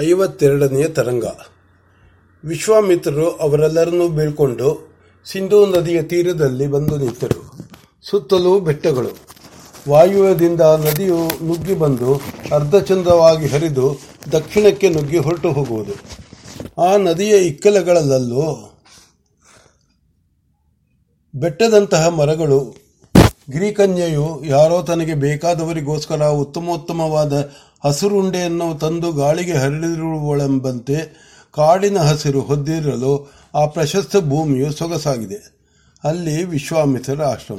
ಐವತ್ತೆರಡನೆಯ ತರಂಗ. ವಿಶ್ವಾಮಿತ್ರರು ಅವರೆಲ್ಲರನ್ನೂ ಬೀಳ್ಕೊಂಡು ಸಿಂಧೂ ನದಿಯ ತೀರದಲ್ಲಿ ಬಂದು ನಿಂತರು. ಸುತ್ತಲೂ ಬೆಟ್ಟಗಳು. ವಾಯುವ್ಯದಿಂದ ನದಿಯು ನುಗ್ಗಿ ಬಂದು ಅರ್ಧಚಂದ್ರವಾಗಿ ಹರಿದು ದಕ್ಷಿಣಕ್ಕೆ ನುಗ್ಗಿ ಹೊರಟು ಹೋಗುವುದು. ಆ ನದಿಯ ಇಕ್ಕಲಗಳಲ್ಲೂ ಬೆಟ್ಟದಂತಹ ಮರಗಳು. ಗಿರಿಕನ್ಯೆಯು ಯಾರೋ ತನಗೆ ಬೇಕಾದವರಿಗೋಸ್ಕರ ಉತ್ತಮೋತ್ತಮವಾದ ಹಸಿರುಂಡೆಯನ್ನು ತಂದು ಗಾಳಿಗೆ ಹರಡಿರುವಳೆಂಬಂತೆ ಕಾಡಿನ ಹಸಿರು ಹೊದ್ದಿರಲು ಆ ಪ್ರಶಸ್ತ ಭೂಮಿಯು ಸೊಗಸಾಗಿದೆ. ಅಲ್ಲಿ ವಿಶ್ವಾಮಿತ್ರರ ಆಶ್ರಮ.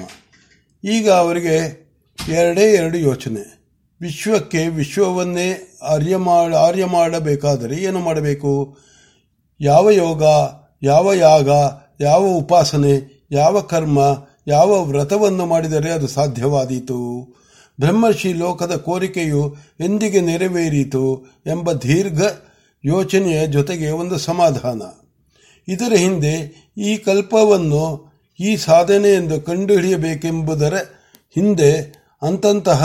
ಈಗ ಅವರಿಗೆ ಎರಡೇ ಎರಡು ಯೋಚನೆ. ವಿಶ್ವಕ್ಕೆ ವಿಶ್ವವನ್ನೇ ಆರ್ಯ ಮಾಡ, ಆರ್ಯ ಮಾಡಬೇಕಾದರೆ ಏನು ಮಾಡಬೇಕು? ಯಾವ ಯೋಗ, ಯಾವ ಯಾಗ, ಯಾವ ಉಪಾಸನೆ, ಯಾವ ಕರ್ಮ, ಯಾವ ವ್ರತವನ್ನು ಮಾಡಿದರೆ ಅದು ಸಾಧ್ಯವಾದೀತು? ಬ್ರಹ್ಮರ್ಷಿ ಲೋಕದ ಕೋರಿಕೆಯು ಎಂದಿಗೆ ನೆರವೇರಿತು ಎಂಬ ದೀರ್ಘ ಯೋಚನೆಯ ಜೊತೆಗೆ ಒಂದು ಸಮಾಧಾನ. ಇದರ ಹಿಂದೆ ಈ ಕಲ್ಪವನ್ನು ಈ ಸಾಧನೆ ಎಂದು ಕಂಡುಹಿಡಿಯಬೇಕೆಂಬುದರ ಹಿಂದೆ ಅಂತಂತಹ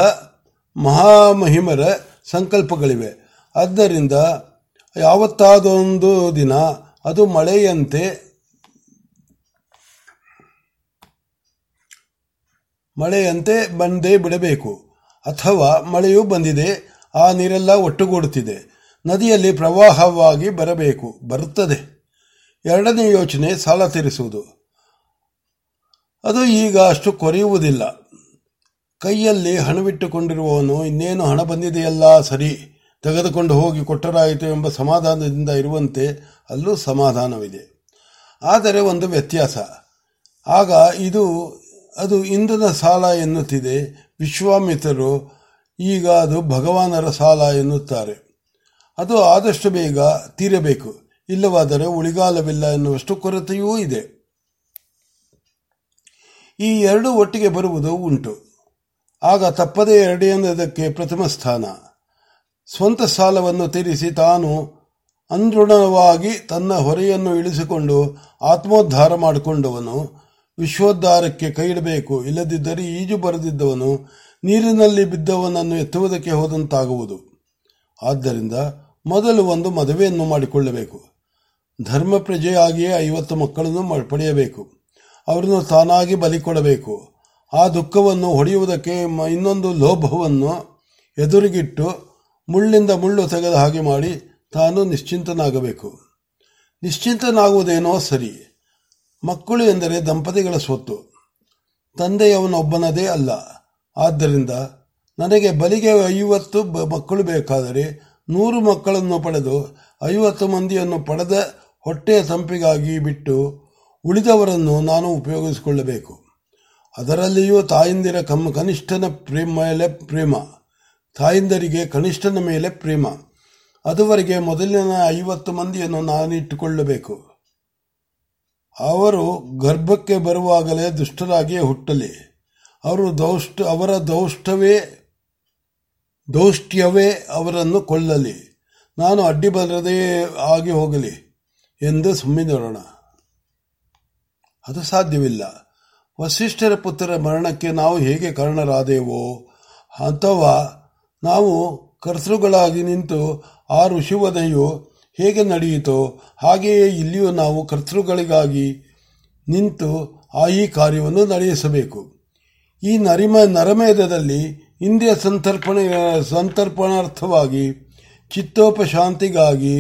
ಮಹಾಮಹಿಮರ ಸಂಕಲ್ಪಗಳಿವೆ. ಆದ್ದರಿಂದ ಯಾವತ್ತಾದೊಂದು ದಿನ ಅದು ಮಳೆಯಂತೆ ಮಳೆಯಂತೆ ಬಂದೇ ಬಿಡಬೇಕು. ಅಥವಾ ಮಳೆಯೂ ಬಂದಿದೆ, ಆ ನೀರೆಲ್ಲ ಒಟ್ಟುಗೂಡುತ್ತಿದೆ. ನದಿಯಲ್ಲಿ ಪ್ರವಾಹವಾಗಿ ಬರಬೇಕು, ಬರುತ್ತದೆ. ಎರಡನೇ ಯೋಚನೆ ಸಾಲ ತೀರಿಸುವುದು. ಅದು ಈಗ ಅಷ್ಟು ಕೊರೆಯುವುದಿಲ್ಲ. ಕೈಯಲ್ಲಿ ಹಣವಿಟ್ಟುಕೊಂಡಿರುವವನು, ಇನ್ನೇನು ಹಣ ಬಂದಿದೆಯಲ್ಲ, ಸರಿ, ತೆಗೆದುಕೊಂಡು ಹೋಗಿ ಕೊಟ್ಟರಾಯಿತು ಎಂಬ ಸಮಾಧಾನದಿಂದ ಇರುವಂತೆ ಅಲ್ಲೂ ಸಮಾಧಾನವಿದೆ. ಆದರೆ ಒಂದು ವ್ಯತ್ಯಾಸ. ಆಗ ಇದು, ಅದು ಇಂಧನ ಸಾಲ ಎನ್ನುತ್ತಿದೆ ವಿಶ್ವಾಮಿತ್ರರು ಈಗ ಅದು ಭಗವಾನರ ಸಾಲ ಎನ್ನುತ್ತಾರೆ. ಅದು ಆದಷ್ಟು ಬೇಗ ತೀರಬೇಕು. ಇಲ್ಲವಾದರೆ ಉಳಿಗಾಲವಿಲ್ಲ ಎನ್ನುವಷ್ಟು ಕೊರತೆಯೂ ಇದೆ. ಈ ಎರಡು ಒಟ್ಟಿಗೆ ಬರುವುದು ಉಂಟು. ಆಗ ತಪ್ಪದೇ ಎರಡನೆಯದಕ್ಕೆ ಪ್ರಥಮ ಸ್ಥಾನ. ಸ್ವಂತ ಸಾಲವನ್ನು ತೀರಿಸಿ ತಾನು ಅಂದೃಢವಾಗಿ ತನ್ನ ಹೊರೆಯನ್ನು ಇಳಿಸಿಕೊಂಡು ಆತ್ಮೋದ್ಧಾರ ಮಾಡಿಕೊಂಡವನು. ವಿಶ್ವೋದ್ಧಾರಕ್ಕೆ ಕೈಯಿಡಬೇಕು, ಇಲ್ಲದಿದ್ದರೆ ಈಜು ಬರೆದಿದ್ದವನು ನೀರಿನಲ್ಲಿ ಬಿದ್ದವನನ್ನು ಎತ್ತುವುದಕ್ಕೆ ಹೋದಂತಾಗುವುದು. ಆದ್ದರಿಂದ ಮೊದಲು ಒಂದು ಮದುವೆಯನ್ನು ಮಾಡಿಕೊಳ್ಳಬೇಕು. ಧರ್ಮ ಪ್ರಜೆಯಾಗಿಯೇ ಐವತ್ತು ಮಕ್ಕಳನ್ನು ಪಡೆಯಬೇಕು. ಅವರನ್ನು ತಾನಾಗಿ ಬಲಿ ಕೊಡಬೇಕು. ಆ ದುಃಖವನ್ನು ಹೊಡೆಯುವುದಕ್ಕೆ ಇನ್ನೊಂದು ಲೋಭವನ್ನು ಎದುರಿಗಿಟ್ಟು ಮುಳ್ಳಿಂದ ಮುಳ್ಳು ತೆಗೆದ ಹಾಗೆ ಮಾಡಿ ತಾನು ನಿಶ್ಚಿಂತನಾಗಬೇಕು. ನಿಶ್ಚಿಂತನಾಗುವುದೇನೋ ಸರಿ. ಮಕ್ಕಳು ಎಂದರೆ ದಂಪತಿಗಳ ಸ್ವತ್ತು. ತಂದೆಯವನೊಬ್ಬನದೇ ಅಲ್ಲ. ಆದ್ದರಿಂದ ನನಗೆ ಬಲಿಗೆ ಐವತ್ತು ಮಕ್ಕಳು ಬೇಕಾದರೆ ನೂರು ಮಕ್ಕಳನ್ನು ಪಡೆದು ಐವತ್ತು ಮಂದಿಯನ್ನು ಪಡೆದ ಹೊಟ್ಟೆಯ ತಂಪಿಗಾಗಿ ಬಿಟ್ಟು ಉಳಿದವರನ್ನು ನಾನು ಉಪಯೋಗಿಸಿಕೊಳ್ಳಬೇಕು. ಅದರಲ್ಲಿಯೂ ತಾಯಿಂದಿರ ಕಮ್ಮ ಕನಿಷ್ಠನ ಪ್ರೇಮ ಮೇಲೆ ಪ್ರೇಮ. ತಾಯಿಂದರಿಗೆ ಕನಿಷ್ಠನ ಮೇಲೆ ಪ್ರೇಮ. ಅದುವರೆಗೆ ಮೊದಲಿನ ಐವತ್ತು ಮಂದಿಯನ್ನು ನಾನಿಟ್ಟುಕೊಳ್ಳಬೇಕು. ಅವರು ಗರ್ಭಕ್ಕೆ ಬರುವಾಗಲೇ ದುಷ್ಟರಾಗಿಯೇ ಹುಟ್ಟಲಿ. ಅವರು ದೌಷ್ಟ, ಅವರ ದೌಷ್ಟವೇ, ದೌಷ್ಟ್ಯವೇ ಅವರನ್ನು ಕೊಲ್ಲಲಿ. ನಾನು ಅಡ್ಡಿ ಬರದೇ ಆಗಿ ಹೋಗಲಿ ಎಂದು ಸುಮ್ಮನಿರೋಣ ಅದು ಸಾಧ್ಯವಿಲ್ಲ. ವಸಿಷ್ಠರ ಪುತ್ರರ ಮರಣಕ್ಕೆ ನಾವು ಹೇಗೆ ಕಾರಣರಾದೆವೋ, ಅಥವಾ ನಾವು ಕರ್ತೃಗಳಾಗಿ ನಿಂತು ಆ ಋಷಿವಧೆಯು ಹೇಗೆ ನಡೆಯಿತೋ ಹಾಗೆಯೇ ಇಲ್ಲಿಯೂ ನಾವು ಕರ್ತೃಗಳಿಗಾಗಿ ನಿಂತು ಆ ಈ ಕಾರ್ಯವನ್ನು ನಡೆಸಬೇಕು. ಈ ನರಿಮ ನರಮೇಧದಲ್ಲಿ ಇಂದ್ರಿಯ ಸಂತರ್ಪಣೆ, ಸಂತರ್ಪಣಾರ್ಥವಾಗಿ, ಚಿತ್ತೋಪಶಾಂತಿಗಾಗಿ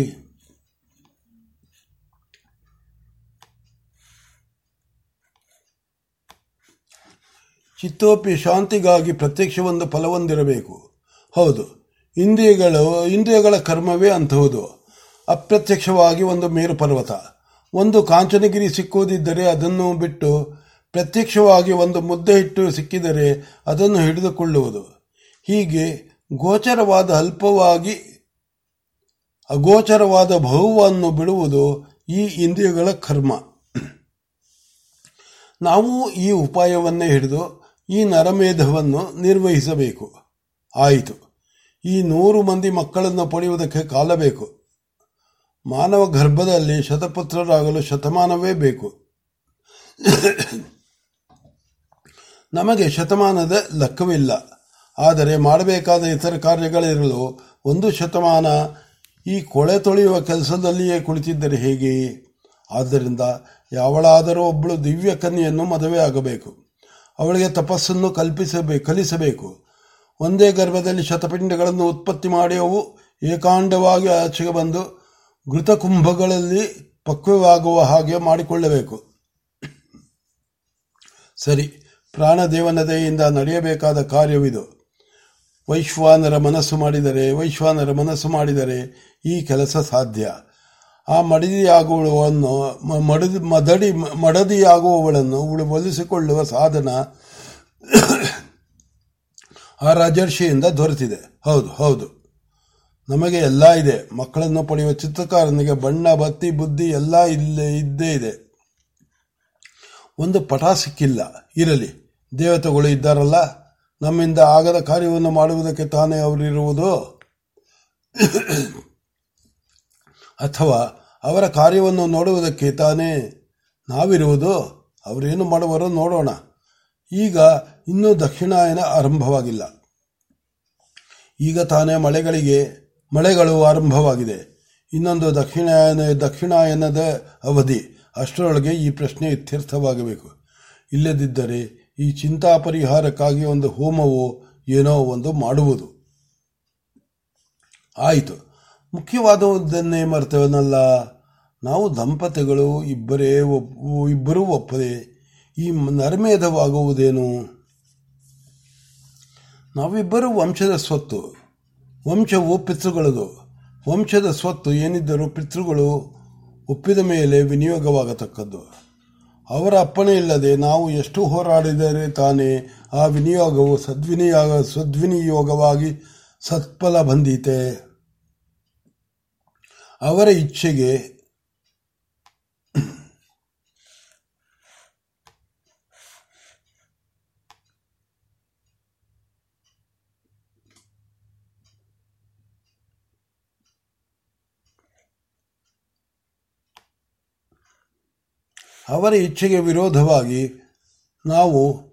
ಚಿತ್ತೋಪಿ ಶಾಂತಿಗಾಗಿ ಪ್ರತ್ಯಕ್ಷವೊಂದು ಫಲವೊಂದಿರಬೇಕು. ಹೌದು, ಇಂದ್ರಿಯಗಳು, ಇಂದ್ರಿಯಗಳ ಕರ್ಮವೇ ಅಂತಹುದು ಅಪ್ರತ್ಯಕ್ಷವಾಗಿ ಒಂದು ಮೇರು ಪರ್ವತ ಒಂದು ಕಾಂಚನಗಿರಿ ಸಿಕ್ಕುವುದಿದ್ದರೆ ಅದನ್ನು ಬಿಟ್ಟು ಪ್ರತ್ಯಕ್ಷವಾಗಿ ಒಂದು ಮುದ್ದೆ ಇಟ್ಟು ಸಿಕ್ಕಿದರೆ ಅದನ್ನು ಹಿಡಿದುಕೊಳ್ಳುವುದು. ಹೀಗೆ ಗೋಚರವಾದ ಅಲ್ಪವಾಗಿ ಅಗೋಚರವಾದ ಬಹುವನ್ನು ಬಿಡುವುದು ಈ ಇಂದ್ರಿಯಗಳ ಕರ್ಮ. ನಾವು ಈ ಉಪಾಯವನ್ನೇ ಹಿಡಿದು ಈ ನರಮೇಧವನ್ನು ನಿರ್ವಹಿಸಬೇಕು. ಆಯಿತು. ಈ ನೂರು ಮಂದಿ ಮಕ್ಕಳನ್ನು ಪಡೆಯುವುದಕ್ಕೆ ಕಾಲ ಬೇಕು ಮಾನವ ಗರ್ಭದಲ್ಲಿ ಶತಪುತ್ರರಾಗಲು ಶತಮಾನವೇ ಬೇಕು. ನಮಗೆ ಶತಮಾನದ ಲೆಕ್ಕವಿಲ್ಲ. ಆದರೆ ಮಾಡಬೇಕಾದ ಇತರ ಕಾರ್ಯಗಳಿರಲು ಒಂದು ಶತಮಾನ ಈ ಕೊಳೆ ತೊಳೆಯುವ ಕೆಲಸದಲ್ಲಿಯೇ ಕುಳಿತಿದ್ದರೆ ಹೇಗೆ? ಆದ್ದರಿಂದ ಯಾವಳಾದರೂ ಒಬ್ಬಳು ದಿವ್ಯ ಕನ್ಯೆಯನ್ನು ಮದುವೆ ಆಗಬೇಕು. ಅವಳಿಗೆ ತಪಸ್ಸನ್ನು ಕಲ್ಪಿಸಬೇಕು ಕಲಿಸಬೇಕು. ಒಂದೇ ಗರ್ಭದಲ್ಲಿ ಶತಪಿಂಡಗಳನ್ನು ಉತ್ಪತ್ತಿ ಮಾಡಿ ಅವು ಏಕಾಂಡವಾಗಿ ಆಚೆಗೆ ಬಂದು ಘೃತಕುಂಭಗಳಲ್ಲಿ ಪಕ್ವವಾಗುವ ಹಾಗೆ ಮಾಡಿಕೊಳ್ಳಬೇಕು. ಸರಿ ಪ್ರಾಣದೇವನ ದಯೆಯಿಂದ ನಡೆಯಬೇಕಾದ ಕಾರ್ಯವಿದು ವೈಶ್ವಾನರ ಮನಸ್ಸು ಮಾಡಿದರೆ, ವೈಶ್ವಾನರ ಮನಸ್ಸು ಮಾಡಿದರೆ ಈ ಕೆಲಸ ಸಾಧ್ಯ. ಆ ಮಡದಿಯಾಗುವವನ್ನು ಮಡದಿ, ಮದಡಿ, ಮಡದಿಯಾಗುವವಳನ್ನು ಒಲಿಸಿಕೊಳ್ಳುವ ಸಾಧನ ಆ ರಾಜರ್ಷಿಯಿಂದ ದೊರೆತಿದೆ. ಹೌದು ಹೌದು. ನಮಗೆ ಎಲ್ಲ ಇದೆ. ಮಕ್ಕಳನ್ನು ಪಡೆಯುವ ಚಿತ್ರಕಾರನಿಗೆ ಬಣ್ಣ, ಬತ್ತಿ, ಬುದ್ಧಿ ಎಲ್ಲ ಇಲ್ಲೇ, ಇದ್ದೇ ಇದೆ. ಒಂದು ಪಟ ಸಿಕ್ಕಿಲ್ಲ. ಇರಲಿ, ದೇವತೆಗಳು ಇದ್ದಾರಲ್ಲ? ನಮ್ಮಿಂದ ಆಗದ ಕಾರ್ಯವನ್ನು ಮಾಡುವುದಕ್ಕೆ ತಾನೇ ಅವರಿರುವುದು? ಅಥವಾ ಅವರ ಕಾರ್ಯವನ್ನು ನೋಡುವುದಕ್ಕೆ ತಾನೇ ನಾವಿರುವುದು? ಅವರೇನು ಮಾಡುವರೋ ನೋಡೋಣ. ಈಗ ಇನ್ನೂ ದಕ್ಷಿಣಾಯನ ಆರಂಭವಾಗಿಲ್ಲ. ಈಗ ತಾನೇ ಮಳೆಗಳಿಗೆ ಮಳೆಗಳು ಆರಂಭವಾಗಿದೆ. ಇನ್ನೊಂದು ದಕ್ಷಿಣಾಯನ, ದಕ್ಷಿಣಾಯನದ ಅವಧಿ. ಅಷ್ಟರೊಳಗೆ ಈ ಪ್ರಶ್ನೆ ಇತ್ಯರ್ಥವಾಗಬೇಕು. ಇಲ್ಲದಿದ್ದರೆ ಈ ಚಿಂತಾ ಪರಿಹಾರಕ್ಕಾಗಿ ಒಂದು ಹೋಮವೋ ಏನೋ ಒಂದು ಮಾಡುವುದು. ಆಯಿತು. ಮುಖ್ಯವಾದದ್ದನ್ನೇ ಮರ್ತವನಲ್ಲ. ನಾವು ದಂಪತಿಗಳು ಇಬ್ಬರೇ ಇಬ್ಬರೂ ಒಪ್ಪದೆ ಈ ನರ್ಮೇಧವಾಗುವುದೇನು? ನಾವಿಬ್ಬರೂ ವಂಶದ ಸ್ವತ್ತು. ವಂಶವು ಪಿತೃಗಳದು. ವಂಶದ ಸ್ವತ್ತು ಏನಿದ್ದರೂ ಪಿತೃಗಳು ಒಪ್ಪಿದ ಮೇಲೆ ವಿನಿಯೋಗವಾಗತಕ್ಕದ್ದು. ಅವರ ಅಪ್ಪಣೆ ಇಲ್ಲದೆ ನಾವು ಎಷ್ಟು ಹೋರಾಡಿದರೆ ತಾನೇ ಆ ವಿನಿಯೋಗವು ಸದ್ವಿನಿಯೋಗ ಸದ್ವಿನಿಯೋಗವಾಗಿ ಸತ್ಫಲ ಬಂದೀತೆ. ಅವರ ಇಚ್ಛೆಗೆ ಅವರ ಇಚ್ಛೆಗೆ ವಿರೋಧವಾಗಿ ನಾವು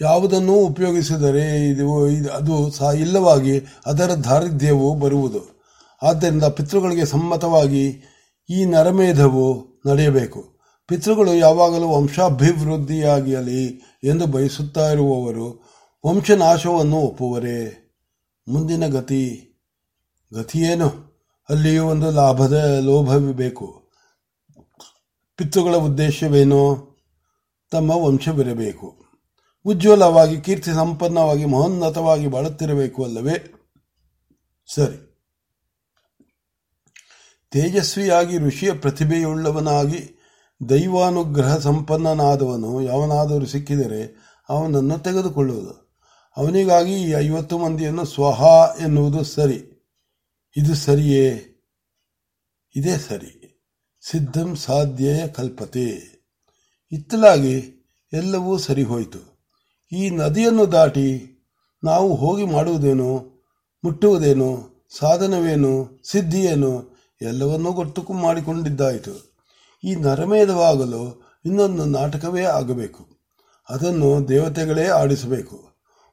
ಯಾವುದನ್ನೂ ಉಪಯೋಗಿಸಿದರೆ ಇದು ಅದು ಸಹ ಇಲ್ಲವಾಗಿ ಅದರ ದಾರಿದ್ರ್ಯವು ಬರುವುದು. ಆದ್ದರಿಂದ ಪಿತೃಗಳಿಗೆ ಸಮ್ಮತವಾಗಿ ಈ ನರಮೇಧವು ನಡೆಯಬೇಕು. ಪಿತೃಗಳು ಯಾವಾಗಲೂ ವಂಶಾಭಿವೃದ್ಧಿಯಾಗಲಿ ಎಂದು ಬಯಸುತ್ತಾ ಇರುವವರು ವಂಶನಾಶವನ್ನು ಒಪ್ಪುವರೇ. ಮುಂದಿನ ಗತಿ, ಗತಿಯೇನು? ಅಲ್ಲಿಯೂ ಒಂದು ಲಾಭದ ಲೋಭವಿರಬೇಕು ಪಿತೃಗಳ ಉದ್ದೇಶವೇನು ತಮ್ಮ ವಂಶವಿರಬೇಕು. ಉಜ್ವಲವಾಗಿ, ಕೀರ್ತಿ ಸಂಪನ್ನವಾಗಿ, ಮಹೋನ್ನತವಾಗಿ ಬಾಳುತ್ತಿರಬೇಕು ಅಲ್ಲವೇ? ಸರಿ. ತೇಜಸ್ವಿಯಾಗಿ, ಋಷಿಯ ಪ್ರತಿಭೆಯುಳ್ಳವನಾಗಿ, ದೈವಾನುಗ್ರಹ ಸಂಪನ್ನನಾದವನು ಯಾವನಾದರೂ ಸಿಕ್ಕಿದರೆ ಅವನನ್ನು ತೆಗೆದುಕೊಳ್ಳುವುದು. ಅವನಿಗಾಗಿ ಈ ಐವತ್ತು ಮಂದಿಯನ್ನು ಸ್ವಹ ಎನ್ನುವುದು ಸರಿ. ಇದು ಸರಿಯೇ? ಇದೇ ಸರಿ. ಸಿದ್ಧಂ ಸಾಧ್ಯ ಕಲ್ಪತೆ. ಇತ್ತಲಾಗಿ ಎಲ್ಲವೂ ಸರಿಹೋಯಿತು. ಈ ನದಿಯನ್ನು ದಾಟಿ ನಾವು ಹೋಗಿ ಮಾಡುವುದೇನು, ಮುಟ್ಟುವುದೇನು, ಸಾಧನವೇನು, ಸಿದ್ಧಿಯೇನು, ಎಲ್ಲವನ್ನೂ ಗೊತ್ತು ಮಾಡಿಕೊಂಡಿದ್ದಾಯಿತು. ಈ ನರಮೇಧವಾಗಲು ಇನ್ನೊಂದು ನಾಟಕವೇ ಆಗಬೇಕು. ಅದನ್ನು ದೇವತೆಗಳೇ ಆಡಿಸಬೇಕು.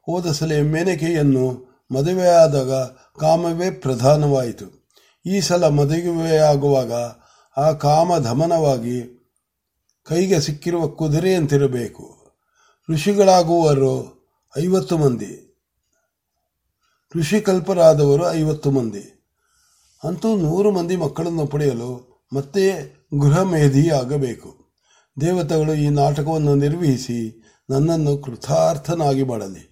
ಹೋದ ಸಲ ಮೇನಕೆಯನ್ನು ಮದುವೆಯಾದಾಗ ಕಾಮವೇ ಪ್ರಧಾನವಾಯಿತು. ಈ ಸಲ ಮದುವೆಯಾಗುವಾಗ ಆ ಕಾಮ ಧಮನವಾಗಿ ಕೈಗೆ ಸಿಕ್ಕಿರುವ ಕುದುರೆಯಂತಿರಬೇಕು ಋಷಿಗಳಾಗುವರು ಐವತ್ತು ಮಂದಿ. ಋಷಿಕಲ್ಪರಾದವರು ಐವತ್ತು ಮಂದಿ. ಅಂತೂ ನೂರು ಮಂದಿ ಮಕ್ಕಳನ್ನು ಪಡೆಯಲು ಮತ್ತೆ ಗೃಹಮೇಧಿಯಾಗಬೇಕು. ದೇವತೆಗಳು ಈ ನಾಟಕವನ್ನು ನಿರ್ವಹಿಸಿ ನನ್ನನ್ನು ಕೃತಾರ್ಥನಾಗಿ ಮಾಡಲಿ.